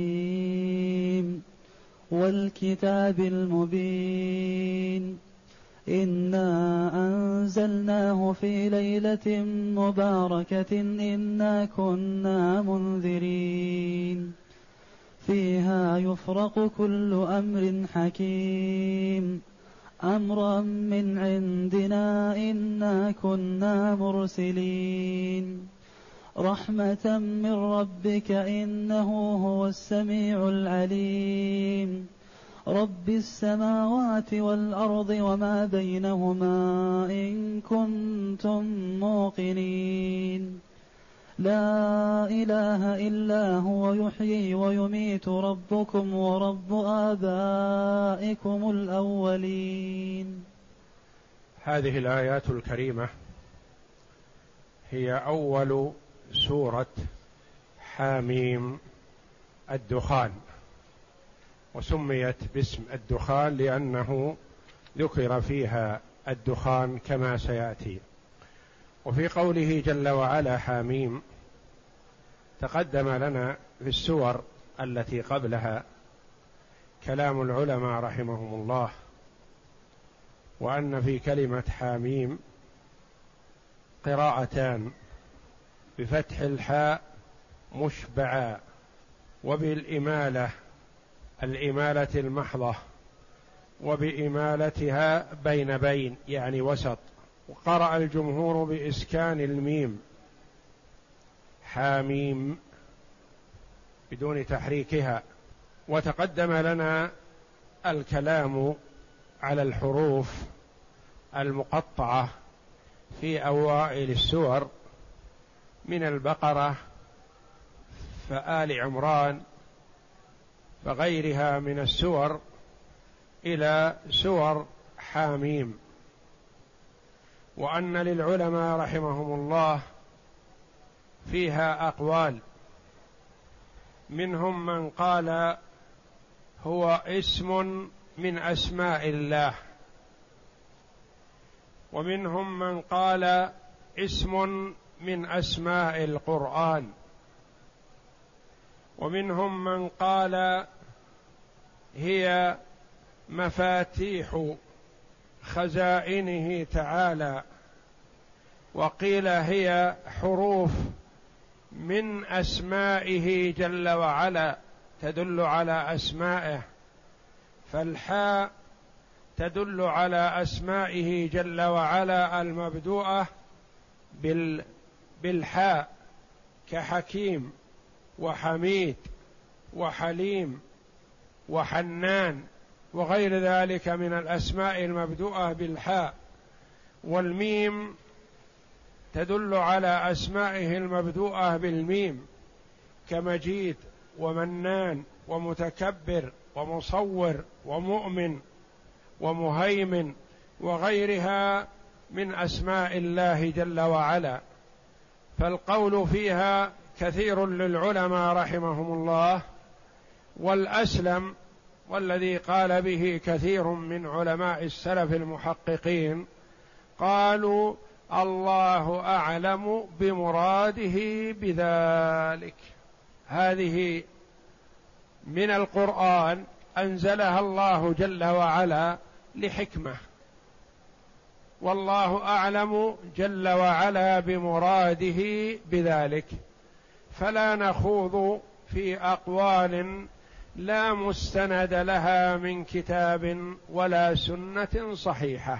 حاميم والكتاب المبين إنا أنزلناه في ليلة مباركة إنا كنا منذرين فيها يفرق كل أمر حكيم أمرا من عندنا إنا كنا مرسلين رحمة من ربك إنه هو السميع العليم. رب السماوات والأرض وما بينهما إن كنتم موقنين. لا إله إلا هو يحيي ويميت ربكم ورب آبائكم الأولين. هذه الآيات الكريمة هي أول سورة حاميم الدخان وسميت باسم الدخان لأنه ذكر فيها الدخان كما سيأتي. وفي قوله جل وعلا حاميم تقدم لنا في السور التي قبلها كلام العلماء رحمهم الله وأن في كلمة حاميم قراءتان بفتح الحاء مشبعا وبالإمالة الإمالة المحضة وبإمالتها بين بين يعني وسط. وقرأ الجمهور بإسكان الميم. حاميم بدون تحريكها. وتقدم لنا الكلام على الحروف المقطعة في أوائل السور. من البقرة فآل عمران فغيرها من السور إلى سور حاميم. وأن للعلماء رحمهم الله فيها أقوال. منهم من قال هو اسم من أسماء الله. ومنهم من قال اسم من أسماء القرآن. ومنهم من قال هي مفاتيح خزائنه تعالى وقيل هي حروف من أسمائه جل وعلا تدل على أسمائه فالحاء تدل على أسمائه جل وعلا المبدوءة بال بالحاء كحكيم وحميد وحليم وحنان وغير ذلك من الأسماء المبدوءة بالحاء والميم تدل على أسمائه المبدوءة بالميم كمجيد ومنان ومتكبر ومصور ومؤمن ومهيمن وغيرها من أسماء الله جل وعلا. فالقول فيها كثير للعلماء رحمهم الله والأسلم والذي قال به كثير من علماء السلف المحققين قالوا الله أعلم بمراده بذلك. هذه من القرآن أنزلها الله جل وعلا لحكمة. والله أعلم جل وعلا بمراده بذلك. فلا نخوض في أقوال لا مستند لها من كتاب ولا سنة صحيحة.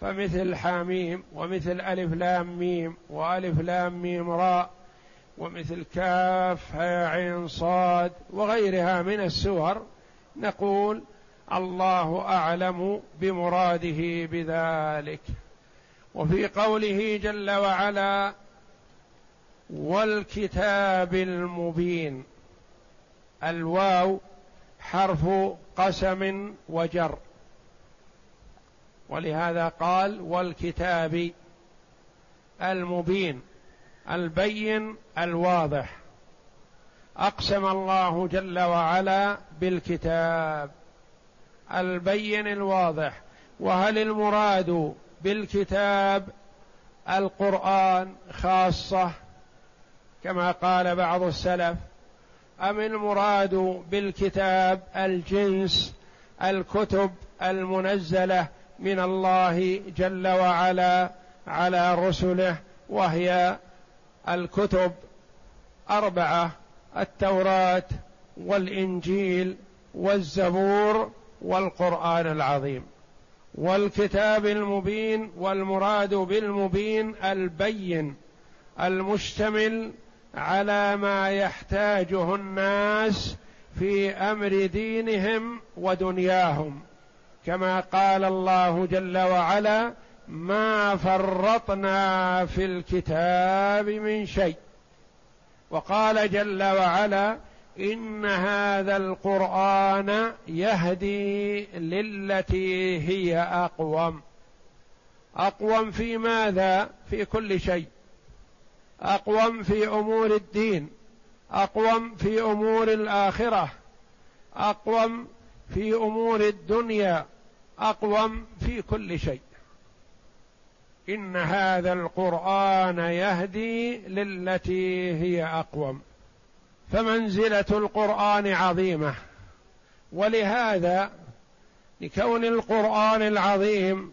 فمثل حاميم ومثل ألف لام ميم وألف لام ميم راء ومثل كاف عين صاد وغيرها من السور نقول الله أعلم بمراده بذلك. وفي قوله جل وعلا والكتاب المبين. الواو حرف قسم وجر. ولهذا قال والكتاب المبين. البين الواضح. أقسم الله جل وعلا بالكتاب. البين الواضح. وهل المراد بالكتاب القرآن خاصة كما قال بعض السلف أم المراد بالكتاب الجنس الكتب المنزلة من الله جل وعلا على رسله وهي الكتب أربعة التوراة والإنجيل والزبور والقرآن العظيم والكتاب المبين والمراد بالمبين البين المشتمل على ما يحتاجه الناس في أمر دينهم ودنياهم. كما قال الله جل وعلا ما فرطنا في الكتاب من شيء وقال جل وعلا إن هذا القرآن يهدي للتي هي أقوم. أقوم في ماذا؟ في كل شيء. أقوم في أمور الدين. أقوم في أمور الآخرة. أقوم في أمور الدنيا. أقوم في كل شيء. إن هذا القرآن يهدي للتي هي أقوم. فمنزلة القرآن عظيمة. ولهذا لكون القرآن العظيم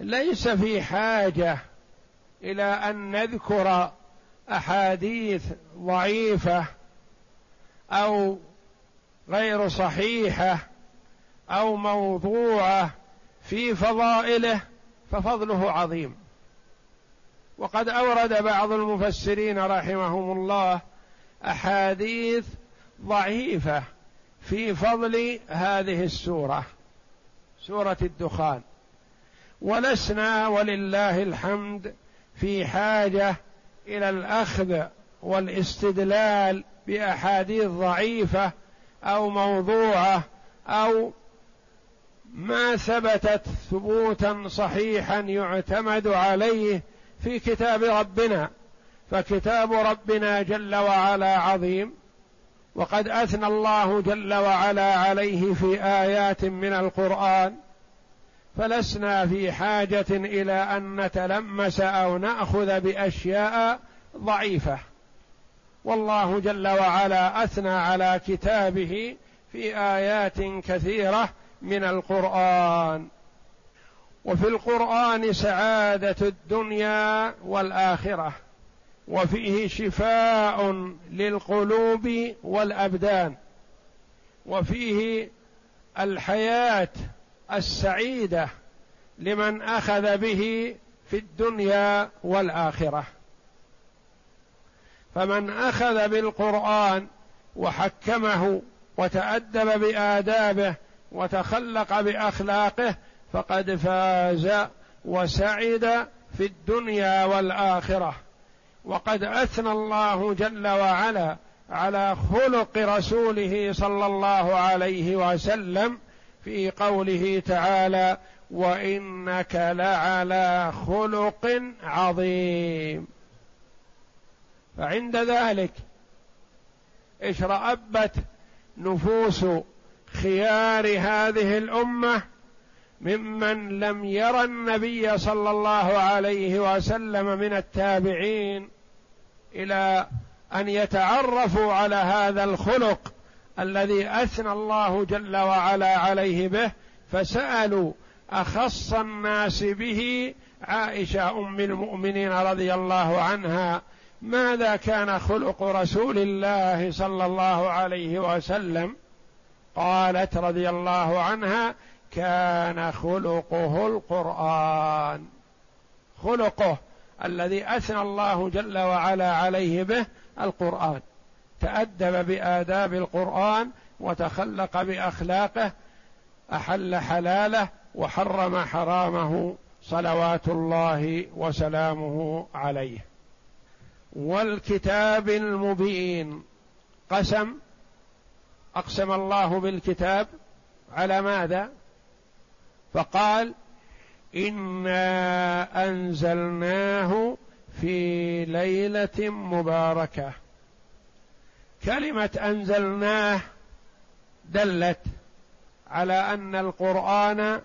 ليس في حاجة إلى أن نذكر أحاديث ضعيفة أو غير صحيحة أو موضوعة في فضائله ففضله عظيم. وقد أورد بعض المفسرين رحمهم الله أحاديث ضعيفة في فضل هذه السورة سورة الدخان. ولسنا ولله الحمد في حاجة إلى الأخذ والاستدلال بأحاديث ضعيفة أو موضوعة أو ما ثبتت ثبوتا صحيحا يعتمد عليه في كتاب ربنا. فكتاب ربنا جل وعلا عظيم وقد أثنى الله جل وعلا عليه في آيات من القرآن فلسنا في حاجة إلى أن نتلمس أو نأخذ بأشياء ضعيفة. والله جل وعلا أثنى على كتابه في آيات كثيرة من القرآن. وفي القرآن سعادة الدنيا والآخرة. وفيه شفاء للقلوب والأبدان وفيه الحياة السعيدة لمن أخذ به في الدنيا والآخرة. فمن أخذ بالقرآن وحكمه وتأدب بآدابه وتخلق بأخلاقه فقد فاز وسعد في الدنيا والآخرة. وقد أثنى الله جل وعلا على خلق رسوله صلى الله عليه وسلم في قوله تعالى وإنك لعلى خلق عظيم. فعند ذلك اشرأبت نفوس خيار هذه الأمة ممن لم يرى النبي صلى الله عليه وسلم من التابعين إلى أن يتعرفوا على هذا الخلق الذي أثنى الله جل وعلا عليه به فسألوا أخص الناس به عائشة أم المؤمنين رضي الله عنها ماذا كان خلق رسول الله صلى الله عليه وسلم؟ قالت رضي الله عنها كان خلقه القرآن. خلقه. الذي أثنى الله جل وعلا عليه به القرآن. تأدب بآداب القرآن وتخلق بأخلاقه أحل حلاله وحرم حرامه صلوات الله وسلامه عليه. والكتاب المبين. قسم. أقسم الله بالكتاب على ماذا؟ فقال انا انزلناه في ليله مباركه. كلمه انزلناه دلت على ان القران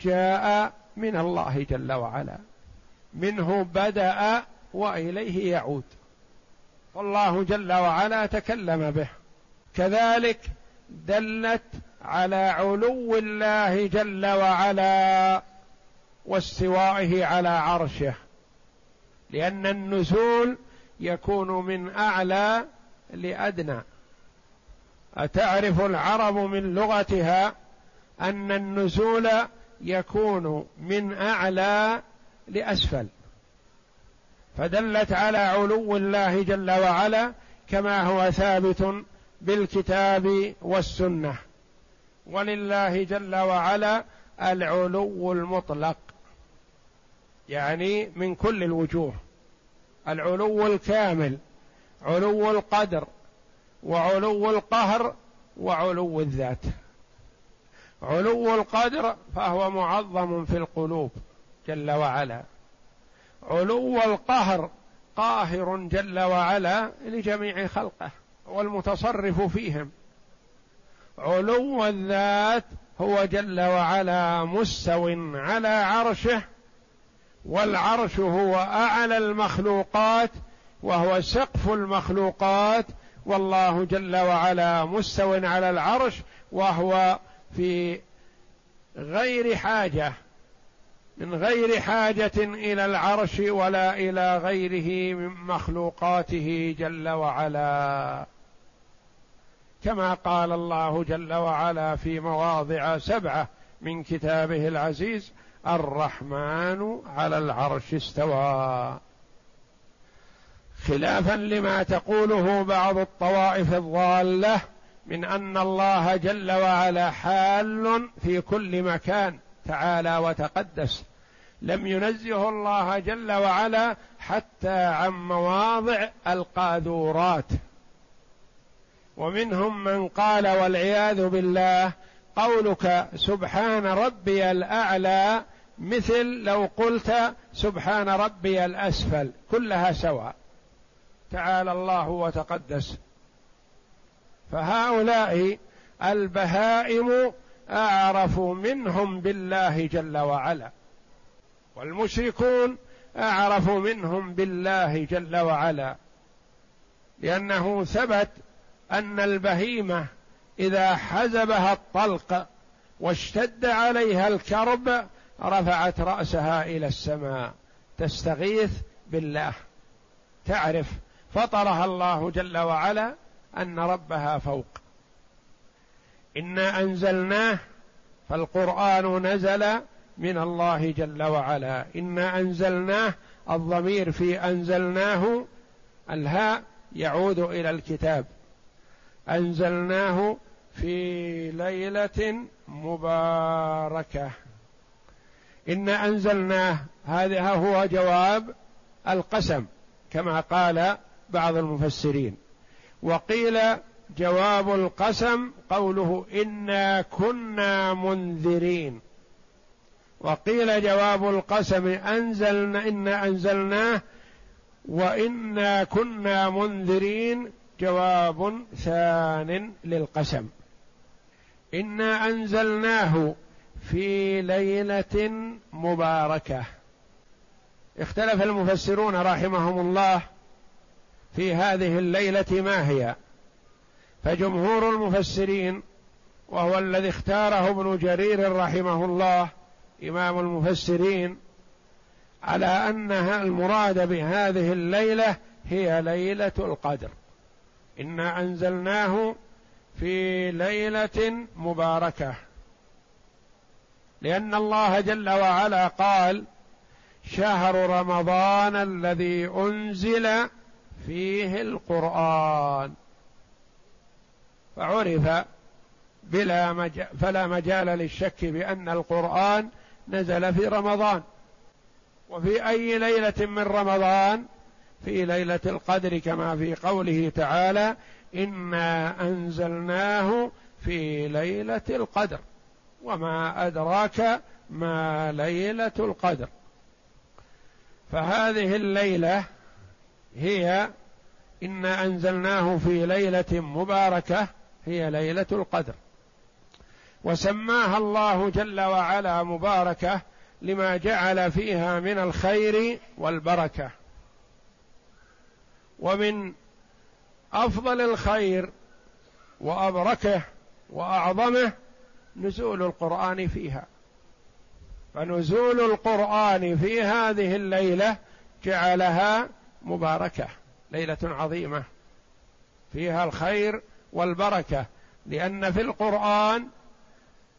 جاء من الله جل وعلا منه بدا واليه يعود. والله جل وعلا تكلم به. كذلك دلت على علو الله جل وعلا واستوائه على عرشه لأن النزول يكون من أعلى لأدنى. أتعرف العرب من لغتها أن النزول يكون من أعلى لأسفل. فدلت على علو الله جل وعلا كما هو ثابت بالكتاب والسنة. ولله جل وعلا العلو المطلق. يعني من كل الوجوه. العلو الكامل علو القدر وعلو القهر وعلو الذات. علو القدر فهو معظم في القلوب جل وعلا. علو القهر قاهر جل وعلا لجميع خلقه والمتصرف فيهم. علو الذات هو جل وعلا مستو على عرشه والعرش هو أعلى المخلوقات وهو سقف المخلوقات والله جل وعلا مستو على العرش وهو في غير حاجة من غير حاجة إلى العرش ولا إلى غيره من مخلوقاته جل وعلا. كما قال الله جل وعلا في مواضع سبعة من كتابه العزيز الرحمن على العرش استوى. خلافا لما تقوله بعض الطوائف الضالة من أن الله جل وعلا حال في كل مكان تعالى وتقدس. لم ينزه الله جل وعلا حتى عن مواضع القاذورات. ومنهم من قال والعياذ بالله قولك سبحان ربي الأعلى مثل لو قلت سبحان ربي الأسفل كلها سواء. تعالى الله وتقدس. فهؤلاء البهائم أعرف منهم بالله جل وعلا. والمشركون أعرف منهم بالله جل وعلا. لأنه ثبت أن البهيمة إذا حزبها الطلق واشتد عليها الكرب رفعت رأسها إلى السماء تستغيث بالله تعرف فطرها الله جل وعلا أن ربها فوق. إنا أنزلناه فالقرآن نزل من الله جل وعلا. إنا أنزلناه الضمير في أنزلناه الهاء يعود إلى الكتاب. أنزلناه في ليلة مباركة. انا أنزلناه هذا هو جواب القسم كما قال بعض المفسرين. وقيل جواب القسم قوله إنا كنا منذرين. وقيل جواب القسم أنزلنا إنا أنزلناه وإنا كنا منذرين جواب ثان للقسم. إنا أنزلناه في ليلة مباركة. اختلف المفسرون رحمهم الله في هذه الليلة ما هي. فجمهور المفسرين وهو الذي اختاره ابن جرير رحمه الله إمام المفسرين على انها المراد بهذه الليلة هي ليلة القدر. إنا أنزلناه في ليلة مباركة. لأن الله جل وعلا قال شهر رمضان الذي أنزل فيه القرآن. فعرف بلا مجال فلا مجال للشك بأن القرآن نزل في رمضان. وفي أي ليلة من رمضان؟ في ليلة القدر كما في قوله تعالى إنا أنزلناه في ليلة القدر. وما أدراك ما ليلة القدر. فهذه الليلة هي انا أنزلناه في ليلة مباركة هي ليلة القدر. وسماها الله جل وعلا مباركة لما جعل فيها من الخير والبركة. ومن أفضل الخير وأبركه وأعظمه نزول القرآن فيها. فنزول القرآن في هذه الليلة جعلها مباركة ليلة عظيمة. فيها الخير والبركة لأن في القرآن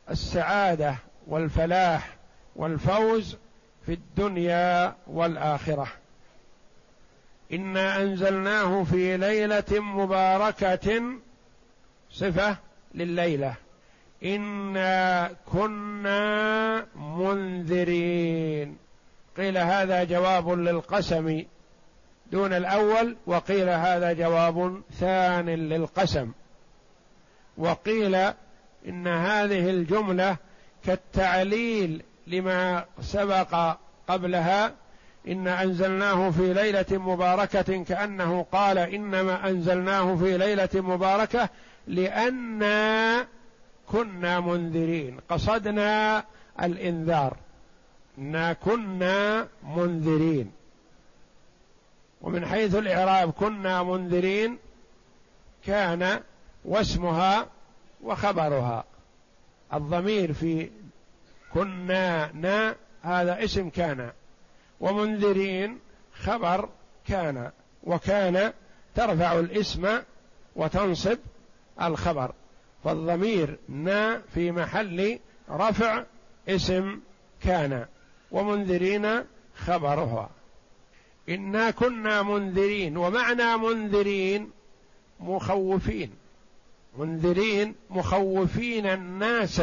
السعادة والفلاح والفوز في الدنيا والآخرة. إنا أنزلناه في ليلة مباركة صفة لليلة. إنا كنا منذرين. قيل هذا جواب للقسم دون الأول وقيل هذا جواب ثان للقسم. وقيل إن هذه الجملة كالتعليل لما سبق قبلها إن أنزلناه في ليلة مباركة كأنه قال إنما أنزلناه في ليلة مباركة لأنا كنا منذرين. قصدنا الإنذار. إنا كنا منذرين. ومن حيث الإعراب كنا منذرين كان واسمها وخبرها. الضمير في كنا نا هذا اسم كان. ومنذرين خبر كان. وكان ترفع الاسم وتنصب الخبر. فالضمير نا في محل رفع اسم كان ومنذرين خبرها إنا كنا منذرين ومعنى منذرين مخوفين. منذرين مخوفين الناس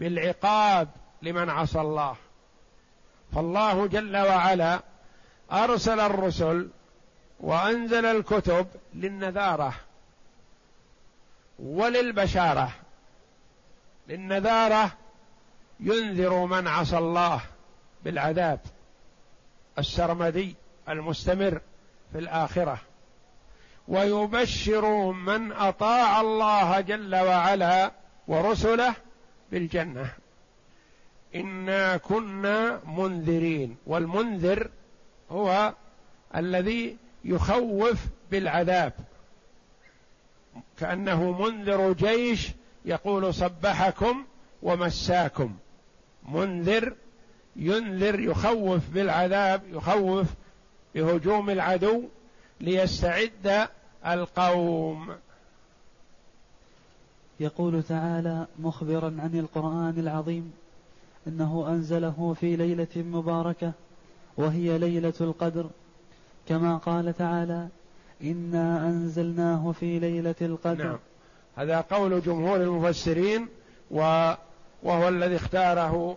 بالعقاب لمن عصى الله. فالله جل وعلا أرسل الرسل وأنزل الكتب للنذارة. وللبشارة للنذارة ينذر من عصى الله بالعذاب السرمدي المستمر في الآخرة. ويبشر من أطاع الله جل وعلا ورسله بالجنة. إنا كنا منذرين والمنذر هو الذي يخوف بالعذاب. كأنه منذر جيش يقول صبحكم ومساكم. منذر ينذر يخوف بالعذاب يخوف بهجوم العدو ليستعد القوم. يقول تعالى مخبرا عن القرآن العظيم إنه أنزله في ليلة مباركة وهي ليلة القدر. كما قال تعالى إنا أنزلناه في ليلة القدر. نعم. هذا قول جمهور المفسرين و وهو الذي اختاره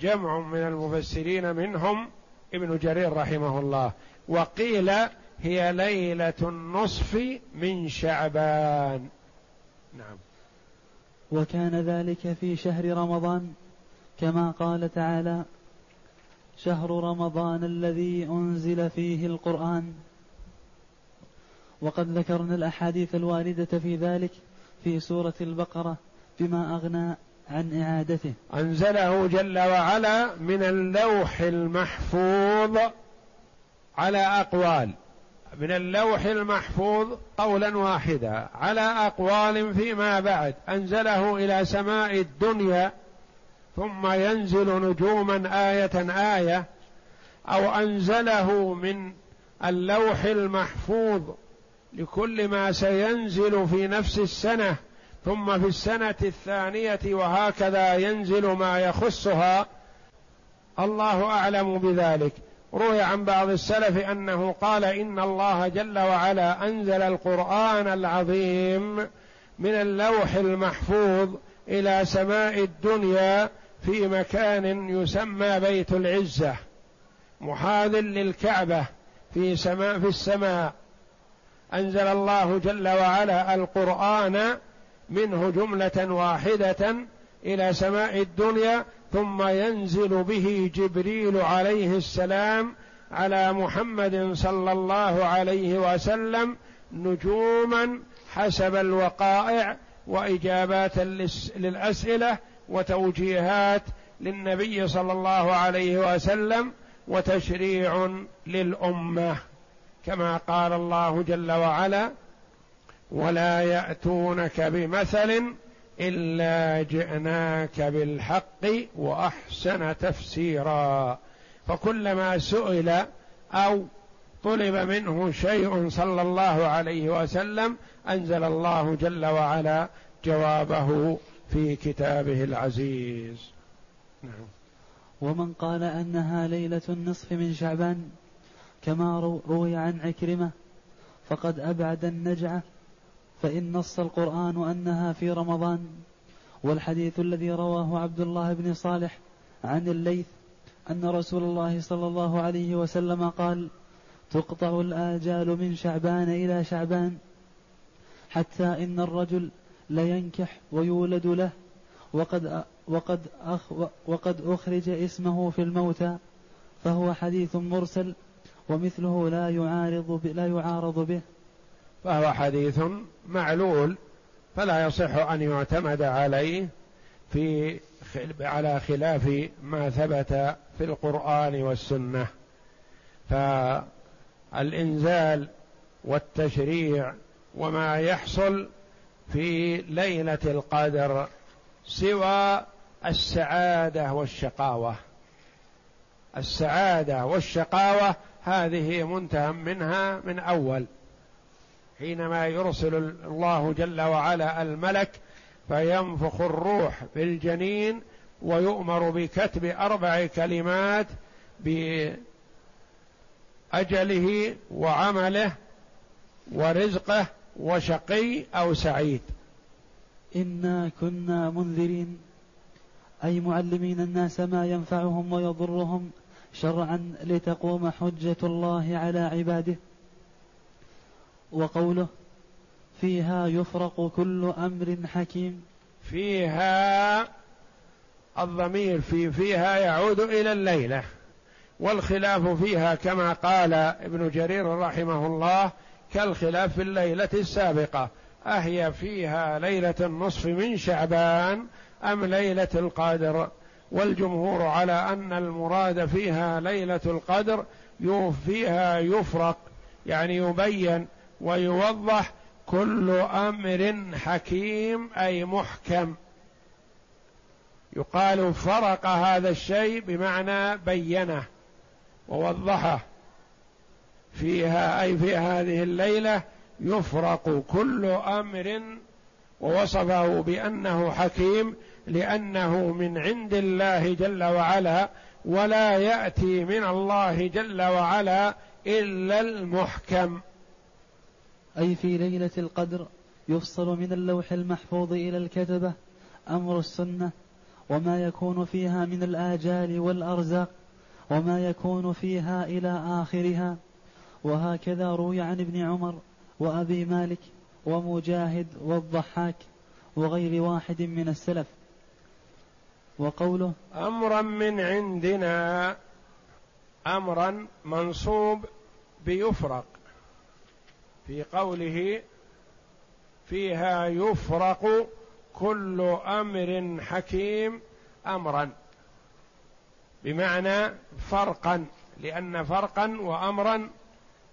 جمع من المفسرين منهم ابن جرير رحمه الله. وقيل هي ليلة النصف من شعبان. نعم. وكان ذلك في شهر رمضان. كما قال تعالى شهر رمضان الذي أنزل فيه القرآن. وقد ذكرنا الأحاديث الواردة في ذلك في سورة البقرة بما أغنى عن إعادته. أنزله جل وعلا من اللوح المحفوظ على أقوال. من اللوح المحفوظ قولا واحدا على أقوال فيما بعد. أنزله إلى سماء الدنيا ثم ينزل نجوما آية آية أو أنزله من اللوح المحفوظ لكل ما سينزل في نفس السنة ثم في السنة الثانية وهكذا ينزل ما يخصها. الله أعلم بذلك. روي عن بعض السلف أنه قال إن الله جل وعلا أنزل القرآن العظيم من اللوح المحفوظ إلى سماء الدنيا في مكان يسمى بيت العزة محاذ للكعبة في سماء في السماء. أنزل الله جل وعلا القرآن منه جملة واحدة إلى سماء الدنيا ثم ينزل به جبريل عليه السلام على محمد صلى الله عليه وسلم نجوما حسب الوقائع وإجابات للأسئلة وتوجيهات للنبي صلى الله عليه وسلم وتشريع للأمة. كما قال الله جل وعلا ولا يأتونك بمثل إلا جئناك بالحق وأحسن تفسيرا فكلما سئل أو طلب منه شيء صلى الله عليه وسلم أنزل الله جل وعلا جوابه في كتابه العزيز. نعم. ومن قال أنها ليلة النصف من شعبان كما روي عن عكرمة فقد أبعد النجعة فإن نص القرآن أنها في رمضان. والحديث الذي رواه عبد الله بن صالح عن الليث أن رسول الله صلى الله عليه وسلم قال تقطع الآجال من شعبان إلى شعبان حتى إن الرجل لينكح ويولد له وقد وقد أخ وقد أخرج اسمه في الموتى فهو حديث مرسل ومثله لا يعارض لا يعارض به. فهو حديث معلول فلا يصح أن يعتمد عليه في على خلاف ما ثبت في القرآن والسنة. ف الانزال والتشريع وما يحصل في ليلة القدر سوى السعادة والشقاوة. السعادة والشقاوة هذه منتهى منها من أول. حينما يرسل الله جل وعلا الملك فينفخ الروح في الجنين ويؤمر بكتب أربع كلمات اجله وعمله ورزقه وشقي أو سعيد. إنا كنا منذرين أي معلمين الناس ما ينفعهم ويضرهم شرعا لتقوم حجة الله على عباده وقوله فيها يفرق كل أمر حكيم. فيها الضمير في فيها يعود إلى الليلة والخلاف فيها كما قال ابن جرير رحمه الله كالخلاف في الليلة السابقة أهي فيها ليلة النصف من شعبان أم ليلة القدر؟ والجمهور على أن المراد فيها ليلة القدر فيها يفرق يعني يبين ويوضح كل أمر حكيم أي محكم. يقال فرق هذا الشيء بمعنى بينه ووضحه. فيها أي في هذه الليلة يفرق كل أمر ووصفه بأنه حكيم لأنه من عند الله جل وعلا ولا يأتي من الله جل وعلا إلا المحكم. أي في ليلة القدر يفصل من اللوح المحفوظ إلى الكتبة أمر السنة وما يكون فيها من الآجال والأرزاق وما يكون فيها إلى آخرها. وهكذا روي عن ابن عمر وأبي مالك ومجاهد والضحاك وغير واحد من السلف. وقوله أمرا من عندنا أمرا منصوب بيفرق. في قوله فيها يفرق كل أمر حكيم أمرا. بمعنى فرقا لأن فرقا وأمرا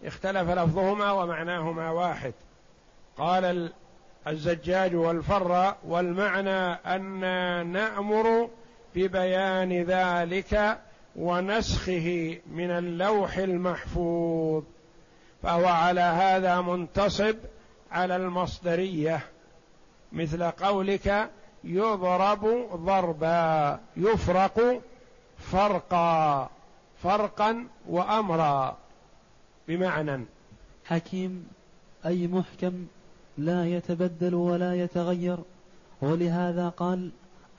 اختلف لفظهما ومعناهما واحد. قال الزجاج والفر والمعنى أن نأمر ببيان ذلك ونسخه من اللوح المحفوظ فهو على هذا منتصب على المصدرية مثل قولك يضرب ضربا يفرق فرقا فرقا وأمرا بمعنى حكيم أي محكم؟ لا يتبدل ولا يتغير. ولهذا قال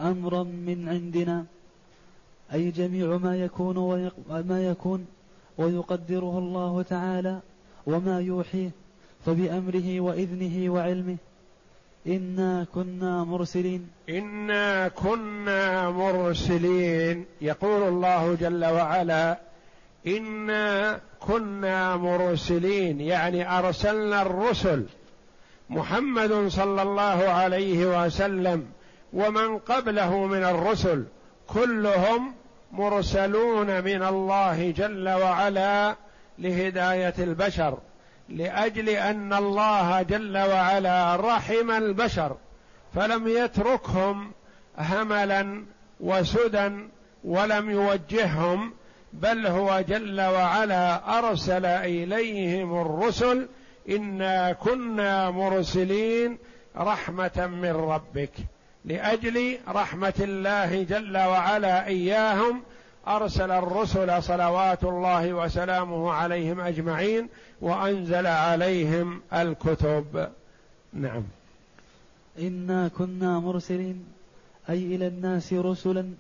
أمرا من عندنا أي جميع ما يكون وما يكون ويقدره الله تعالى وما يوحيه فبأمره وإذنه وعلمه. إنا كنا مرسلين. إنا كنا مرسلين. يقول الله جل وعلا إنا كنا مرسلين. يعني أرسلنا الرسل. محمد صلى الله عليه وسلم ومن قبله من الرسل كلهم مرسلون من الله جل وعلا لهداية البشر لأجل أن الله جل وعلا رحم البشر فلم يتركهم هملا وسدى ولم يوجههم بل هو جل وعلا أرسل إليهم الرسل إنا كنا مرسلين رحمة من ربك لأجل رحمة الله جل وعلا إياهم أرسل الرسل صلوات الله وسلامه عليهم أجمعين وأنزل عليهم الكتب. نعم. إنا كنا مرسلين أي إلى الناس رسلا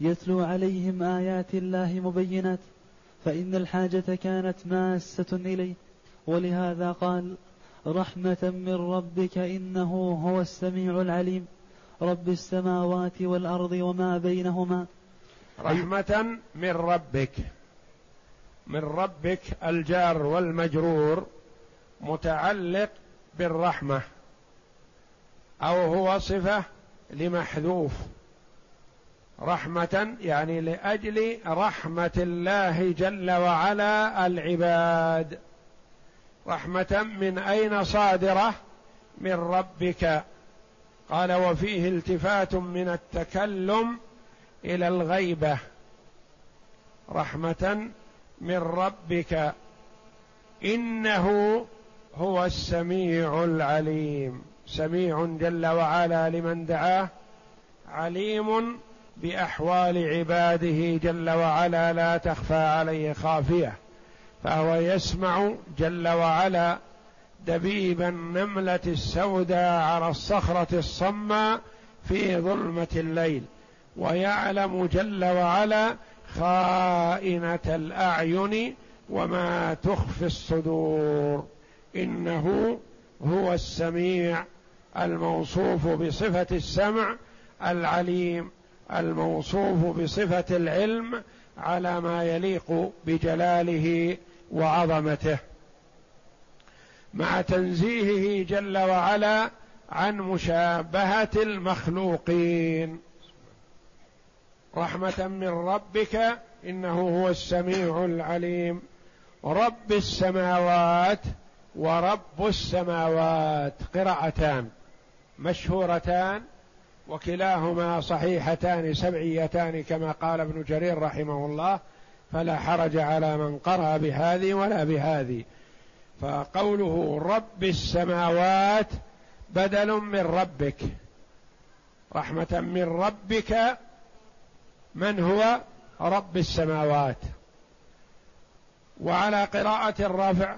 يتلو عليهم آيات الله مبينات فإن الحاجة كانت ماسة إليه. ولهذا قال رحمة من ربك إنه هو السميع العليم. رب السماوات والأرض وما بينهما. رحمة من ربك. من ربك الجار والمجرور متعلق بالرحمة أو هو صفة لمحذوف. رحمة يعني لأجل رحمة الله جل وعلا العباد. رحمة من أين صادرة؟ من ربك. قال وفيه التفات من التكلم إلى الغيبة. رحمة من ربك. إنه هو السميع العليم. سميع جل وعلا لمن دعاه. عليم بأحوال عباده جل وعلا لا تخفى عليه خافية. فهو يسمع جل وعلا دبيب النملة السوداء على الصخرة الصماء في ظلمة الليل ويعلم جل وعلا خائنة الأعين وما تخفي الصدور. إنه هو السميع الموصوف بصفة السمع العليم الموصوف بصفة العلم على ما يليق بجلاله وعظمته مع تنزيهه جل وعلا عن مشابهة المخلوقين. رحمة من ربك إنه هو السميع العليم. رب السماوات ورب السماوات قراءتان مشهورتان وكلاهما صحيحتان سبعيتان كما قال ابن جرير رحمه الله. فلا حرج على من قرأ بهذه ولا بهذه. فقوله رب السماوات بدل من ربك. رحمة من ربك من هو؟ رب السماوات. وعلى قراءة الرفع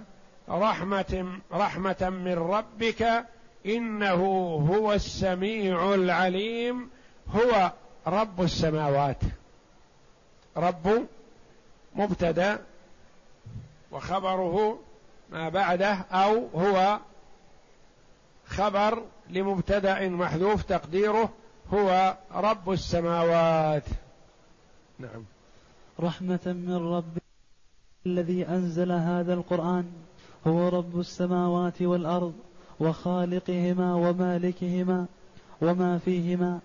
رحمة رحمة من ربك إنه هو السميع العليم. هو رب السماوات. رب مبتدأ وخبره ما بعده أو هو خبر لمبتدأ محذوف تقديره هو رب السماوات. نعم. رحمة من رب الذي أنزل هذا القرآن هو رب السماوات والأرض وخالقهما ومالكهما وما فيهما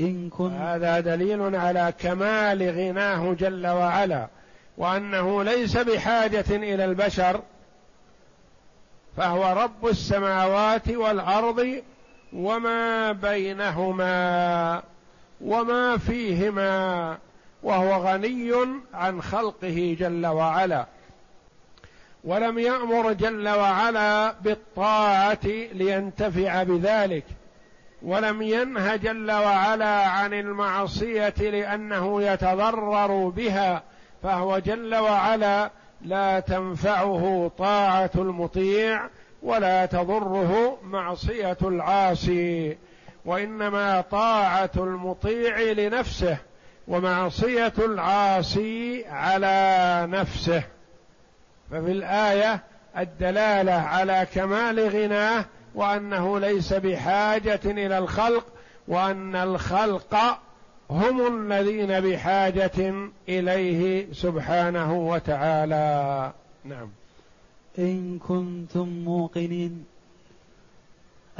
إن كن هذا دليل على كمال غناه جل وعلا. وأنه ليس بحاجة إلى البشر فهو رب السماوات والأرض وما بينهما وما فيهما وهو غني عن خلقه جل وعلا. ولم يأمر جل وعلا بالطاعة لينتفع بذلك ولم ينه جل وعلا عن المعصية لأنه يتضرر بها فهو جل وعلا لا تنفعه طاعة المطيع ولا تضره معصية العاصي وإنما طاعة المطيع لنفسه ومعصية العاصي على نفسه. ففي الآية الدلالة على كمال غناه وأنه ليس بحاجة إلى الخلق وأن الخلق هم الذين بحاجة إليه سبحانه وتعالى. نعم. إن كنتم موقنين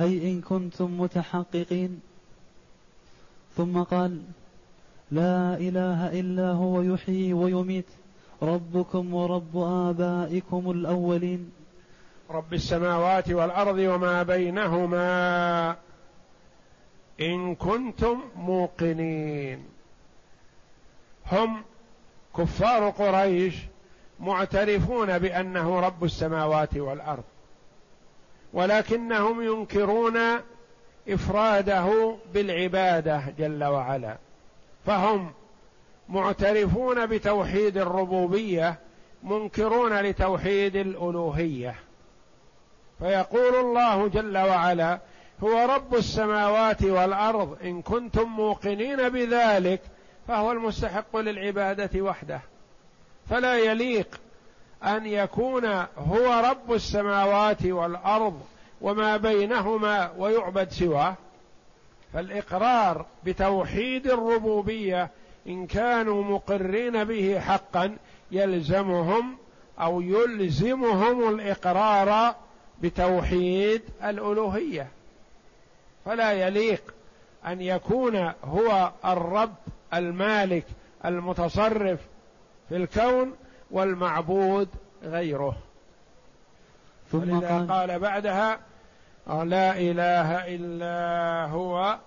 أي إن كنتم متحققين. ثم قال لا إله إلا هو يحيي ويميت. ربكم ورب آبائكم الأولين. رب السماوات والأرض وما بينهما. إن كنتم موقنين. هم كفار قريش معترفون بأنه رب السماوات والأرض ولكنهم ينكرون إفراده بالعبادة جل وعلا. فهم معترفون بتوحيد الربوبية منكرون لتوحيد الألوهية. فيقول الله جل وعلا هو رب السماوات والأرض. إن كنتم موقنين بذلك فهو المستحق للعبادة وحده. فلا يليق أن يكون هو رب السماوات والأرض وما بينهما ويعبد سواه. فالإقرار بتوحيد الربوبية إن كانوا مقرين به حقا يلزمهم أو يلزمهم الإقرار بتوحيد الألوهية. فلا يليق أن يكون هو الرب المالك المتصرف في الكون والمعبود غيره. ثم قال, قال بعدها لا إله إلا هو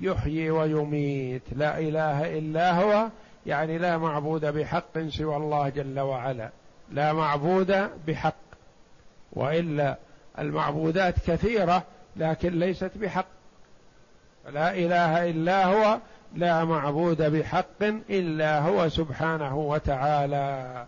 يحيي ويميت. لا إله إلا هو يعني لا معبود بحق سوى الله جل وعلا. لا معبود بحق وإلا المعبودات كثيرة لكن ليست بحق. لا إله إلا هو لا معبود بحق إلا هو سبحانه وتعالى.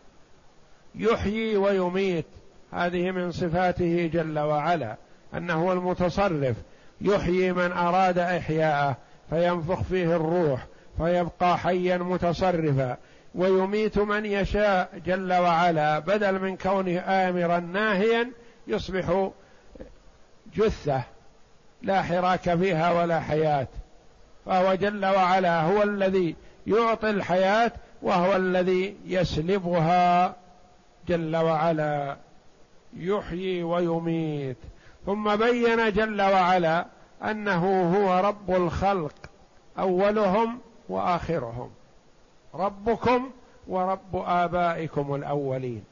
يحيي ويميت هذه من صفاته جل وعلا أنه هو المتصرف. يحيي من أراد إحياءه فينفخ فيه الروح فيبقى حيا متصرفا. ويميت من يشاء جل وعلا بدل من كونه آمرا ناهيا يصبح جثة. لا حراك فيها ولا حياة. فهو جل وعلا هو الذي يعطي الحياة وهو الذي يسلبها. جل وعلا يحيي ويميت. ثم بين جل وعلا أنه هو رب الخلق أولهم وآخرهم. ربكم ورب آبائكم الأولين.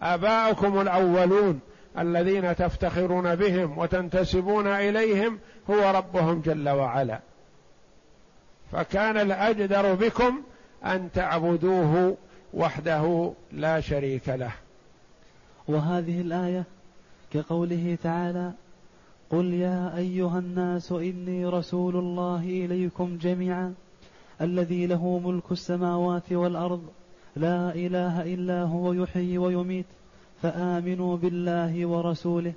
آباؤكم الأولون الذين تفتخرون بهم وتنتسبون إليهم هو ربهم جل وعلا. فكان الأجدر بكم أن تعبدوه وحده لا شريك له. وهذه الآية كقوله تعالى قل يا أيها الناس إني رسول الله إليكم جميعا الذي له ملك السماوات والأرض لا إله إلا هو يحيي ويميت فآمنوا بالله ورسوله.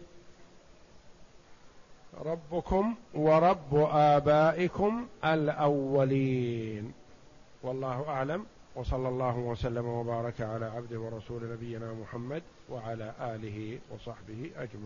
ربكم ورب آبائكم الأولين. والله أعلم. وصلى الله وسلم وبارك على عبد ورسول نبينا محمد وعلى آله وصحبه أجمعين.